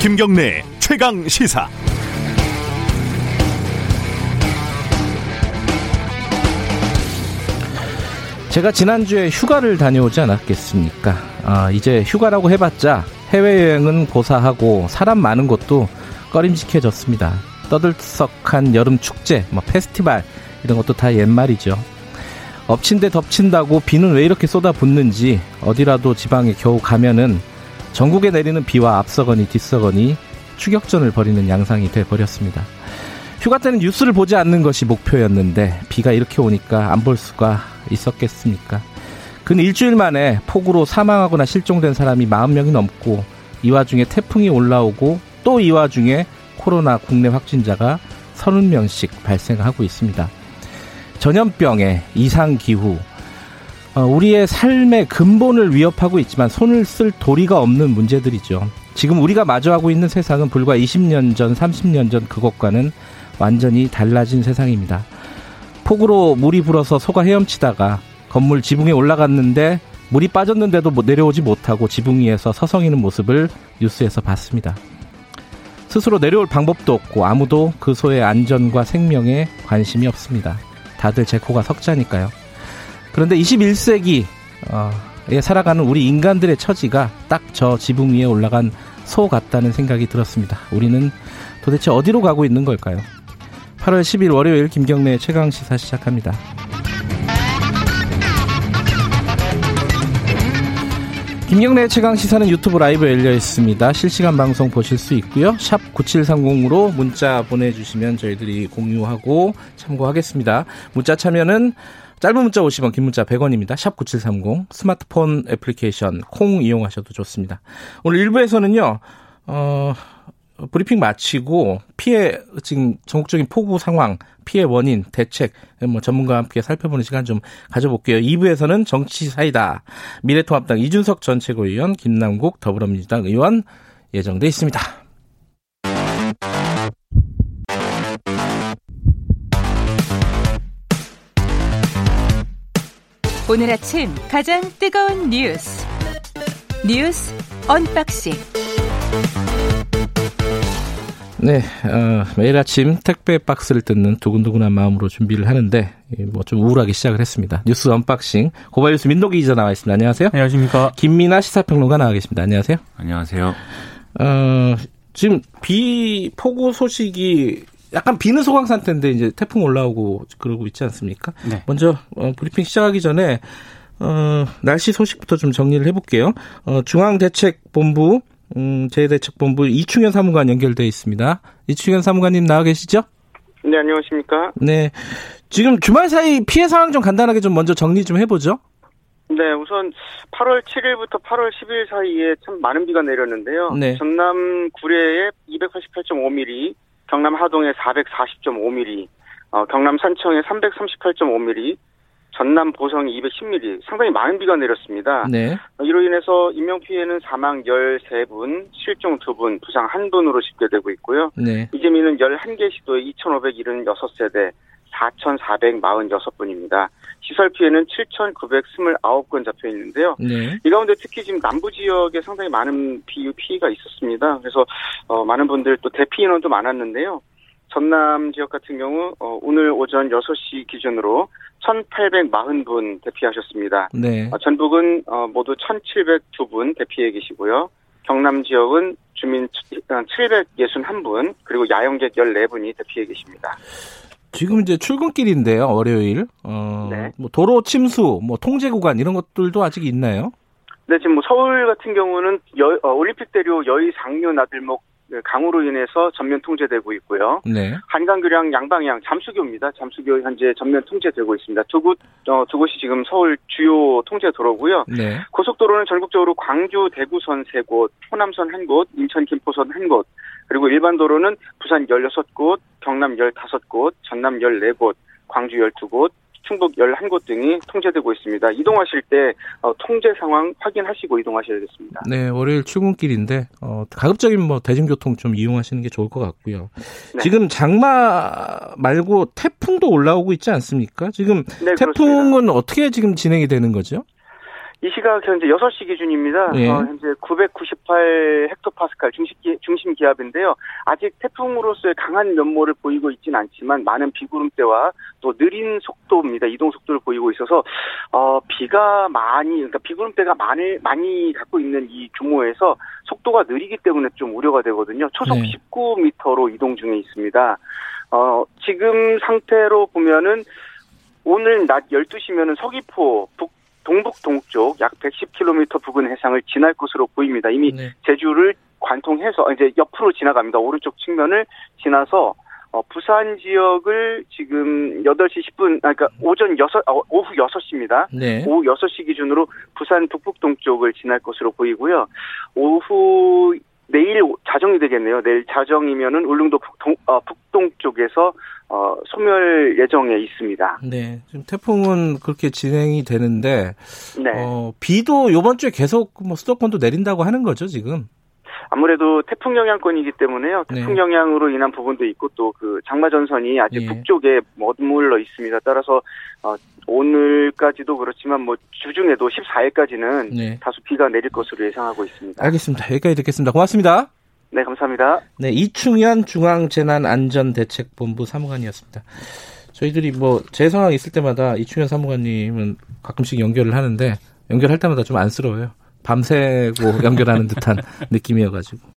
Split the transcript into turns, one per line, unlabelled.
김경래 최강 시사.
제가 지난주에 휴가를 다녀오지 않았겠습니까? 아, 이제 휴가라고 해봤자 해외여행은 고사하고 사람 많은 곳도 꺼림직해졌습니다. 떠들썩한 여름 축제, 뭐 페스티벌 이런 것도 다 옛말이죠. 엎친 데 덮친다고 비는 왜 이렇게 쏟아붓는지 어디라도 지방에 겨우 가면은 전국에 내리는 비와 앞서거니 뒤서거니 추격전을 벌이는 양상이 돼 버렸습니다. 휴가 때는 뉴스를 보지 않는 것이 목표였는데 비가 이렇게 오니까 안 볼 수가 있었겠습니까? 근 일주일 만에 폭우로 사망하거나 실종된 사람이 40명이 넘고 이 와중에 태풍이 올라오고 또 이 와중에 코로나 국내 확진자가 30명씩 발생하고 있습니다. 전염병에 이상 기후, 어, 우리의 삶의 근본을 위협하고 있지만 손을 쓸 도리가 없는 문제들이죠. 지금 우리가 마주하고 있는 세상은 불과 20년 전, 30년 전 그것과는 완전히 달라진 세상입니다. 폭우로 물이 불어서 소가 헤엄치다가 건물 지붕에 올라갔는데 물이 빠졌는데도 내려오지 못하고 지붕 위에서 서성이는 모습을 뉴스에서 봤습니다. 스스로 내려올 방법도 없고 아무도 그 소의 안전과 생명에 관심이 없습니다. 다들 제 코가 석자니까요. 그런데 21세기 에 살아가는 우리 인간들의 처지가 딱 저 지붕 위에 올라간 소 같다는 생각이 들었습니다. 우리는 도대체 어디로 가고 있는 걸까요? 8월 10일 월요일 김경래 최강 시사 시작합니다. 김경래 최강 시사는 유튜브 라이브 열려 있습니다. 실시간 방송 보실 수 있고요. 샵 9730으로 문자 보내주시면 저희들이 공유하고 참고하겠습니다. 문자 참여는 짧은 문자 50원, 긴 문자 100원입니다. 샵 9730 스마트폰 애플리케이션 콩 이용하셔도 좋습니다. 오늘 1부에서는요. 어, 브리핑 마치고 피해 지금 전국적인 폭우 상황, 피해 원인, 대책 뭐 전문가와 함께 살펴보는 시간 좀 가져볼게요. 2부에서는 정치 사이다. 미래통합당 이준석 전 최고위원, 김남국 더불어민주당 의원 예정돼 있습니다.
오늘 아침 가장 뜨거운 뉴스 뉴스 언박싱
네, 어, 매일 아침 택배 박스를 뜯는 두근두근한 마음으로 준비를 하는데 뭐 좀 우울하게 시작을 했습니다. 뉴스 unboxing 고발뉴스 민노기 기자 나와 있습니다. 안녕하세요.
안녕하십니까.
김민아 시사평론가 나와 계십니다. 안녕하세요.
안녕하세요.
어, 지금 비 폭우 소식이 약간 비는 소강 상태인데 이제 태풍 올라오고 그러고 있지 않습니까? 네. 먼저 어, 브리핑 시작하기 전에 어, 날씨 소식부터 좀 정리를 해볼게요. 어, 중앙대책본부 음, 재해대책본부 이충현 사무관 연결돼 있습니다. 이충현 사무관님 나와 계시죠?
네, 안녕하십니까?
네. 지금 주말 사이 피해 상황 좀 간단하게 좀 먼저 정리 좀 해보죠.
네, 우선 8월 7일부터 8월 10일 사이에 참 많은 비가 내렸는데요. 네. 전남 구례에 288.5mm, 경남 하동에 440.5mm, 어, 경남 산청에 338.5mm, 전남 보성이 210mm, 상당히 많은 비가 내렸습니다. 네. 어, 이로 인해서 인명 피해는 사망 13분, 실종 2분, 부상 1분으로 집계되고 있고요. 네. 이재민은 11개 시도에 2,576세대, 4,446분입니다. 시설 피해는 7,929건 잡혀 있는데요. 네. 이 가운데 특히 지금 남부 지역에 상당히 많은 비, 피해가 있었습니다. 그래서 어, 많은 분들 또 대피 인원도 많았는데요. 전남 지역 같은 경우 어, 오늘 오전 6시 기준으로 1,840분 대피하셨습니다. 네. 어, 전북은 어, 모두 1,702분 대피해 계시고요. 경남 지역은 주민 761분 어, 그리고 야영객 14분이 대피해 계십니다.
지금 이제 출근길인데요, 월요일. 어, 네. 뭐 도로 침수, 뭐 통제 구간 이런 것들도 아직 있나요?
네, 지금 뭐 서울 같은 경우는 여, 어, 올림픽대로 여의 상류 나들목 네, 강우로 인해서 전면 통제되고 있고요. 네. 한강교량 양방향 잠수교입니다. 잠수교 현재 전면 통제되고 있습니다. 두 곳, 어, 두 곳이 지금 서울 주요 통제 도로고요. 네. 고속도로는 전국적으로 광주, 대구선 세 곳, 호남선 한 곳, 인천, 김포선 한 곳, 그리고 일반 도로는 부산 16곳, 경남 15곳, 전남 14곳, 광주 12곳, 충북 11곳 등이 통제되고 있습니다. 이동하실 때 어, 통제 상황 확인하시고 이동하셔야겠습니다.
네, 월요일 출근길인데 어, 가급적이면 뭐 대중교통 좀 이용하시는 게 좋을 것 같고요. 네. 지금 장마 말고 태풍도 올라오고 있지 않습니까? 지금 네, 태풍은 그렇습니다. 어떻게 지금 진행이 되는 거죠?
이 시각 현재 6시 기준입니다. 예. 어, 현재 998 헥토파스칼 중심, 기, 중심 기압인데요. 아직 태풍으로서의 강한 면모를 보이고 있지는 않지만 많은 비구름대와 또 느린 속도입니다. 이동 속도를 보이고 있어서 어, 비가 많이 그러니까 비구름대가 많이 많이 갖고 있는 이 규모에서 속도가 느리기 때문에 좀 우려가 되거든요. 초속 네. 19m로 이동 중에 있습니다. 어, 지금 상태로 보면은 오늘 낮 12시면은 서귀포 북 동북 동쪽 약 110km 부근 해상을 지날 것으로 보입니다. 이미 네. 제주를 관통해서 이제 옆으로 지나갑니다. 오른쪽 측면을 지나서 어, 부산 지역을 지금 8시 10분, 아, 그러니까 오전 6, 어, 오후 6시입니다. 네. 오후 6시 기준으로 부산 북북 동쪽을 지날 것으로 보이고요. 오후 내일 자정이 되겠네요. 내일 자정이면은 울릉도 북동, 어, 북동 쪽에서 어, 소멸 예정에 있습니다.
네. 지금 태풍은 그렇게 진행이 되는데 네. 어, 비도 이번 주에 계속 뭐 수도권도 내린다고 하는 거죠, 지금?
아무래도 태풍 영향권이기 때문에요. 네. 태풍 네. 영향으로 인한 부분도 있고 또 그 장마 전선이 아직 네. 북쪽에 머물러 있습니다. 따라서 어, 오늘까지도 그렇지만 뭐 주중에도 14일까지는 네. 다소 비가 내릴 것으로 예상하고 있습니다.
알겠습니다. 여기까지 듣겠습니다. 고맙습니다.
네, 감사합니다.
네, 이충현 중앙재난안전대책본부 사무관이었습니다. 저희들이 뭐 제 상황 있을 때마다 이충현 사무관님은 가끔씩 연결을 하는데 연결할 때마다 좀 안쓰러워요. 밤새고 연결하는 듯한 느낌이어가지고.